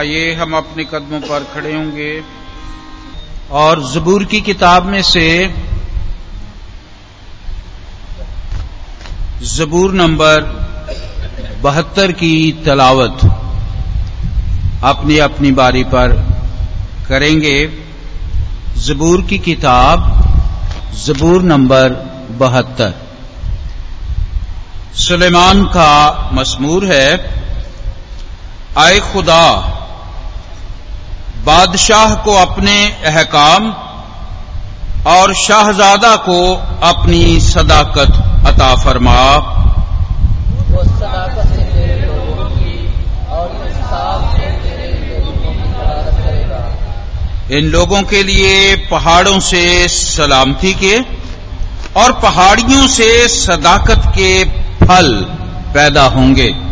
आइए हम अपने कदमों पर खड़े होंगे। और जबूर की किताब में से जबूर नंबर बहत्तर की तलावत अपनी अपनी बारी पर करेंगे। जबूर की किताब जबूर नंबर बहत्तर। सुलेमान का मसमूर है, आए खुदा बादशाह को अपने अहकाम और शाहजादा को अपनी सदाकत अता फरमा। इन लोगों के लिए पहाड़ों से सलामती के और पहाड़ियों से सदाकत के फल पैदा होंगे।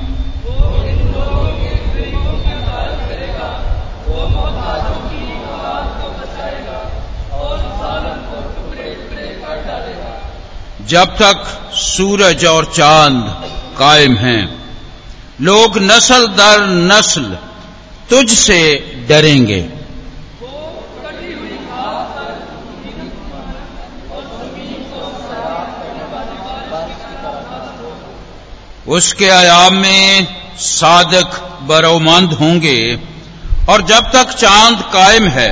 जब तक सूरज और चाँद कायम हैं। लोग नस्ल दर नस्ल तुझसे डरेंगे। उसके आयाम में साधक बरोमंद होंगे और जब तक चाँद कायम है,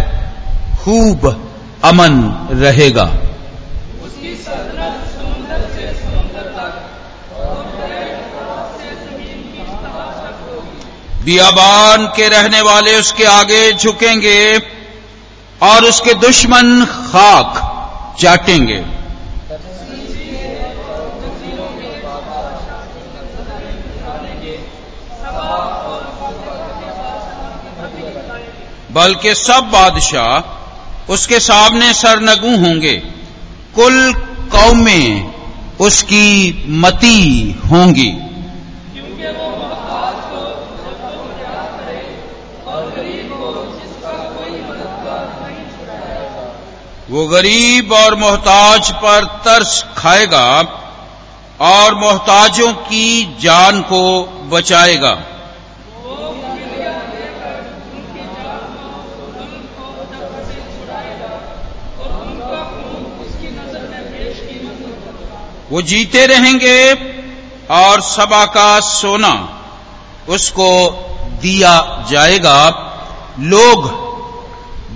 खूब अमन रहेगा। बियाबान के रहने वाले उसके आगे झुकेंगे और उसके दुश्मन खाक चाटेंगे बल्कि सब बादशाह उसके सामने सरनगू होंगे। कुल कौमें उसकी मती होंगी। वो गरीब और मोहताज पर तरस खाएगा और मोहताजों की जान को बचाएगा। वो जीते रहेंगे और सभा का सोना उसको दिया जाएगा। लोग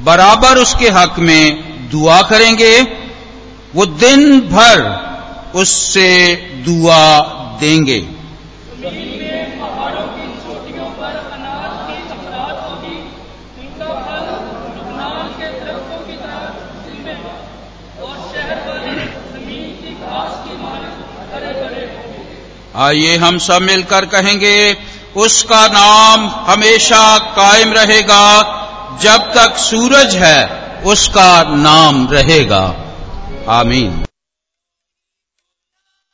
बराबर उसके हक में दुआ करेंगे, वो दिन भर उससे दुआ देंगे। आइए हम सब मिलकर कहेंगे, उसका नाम हमेशा कायम रहेगा, जब तक सूरज है। उसका नाम रहेगा। आमीन।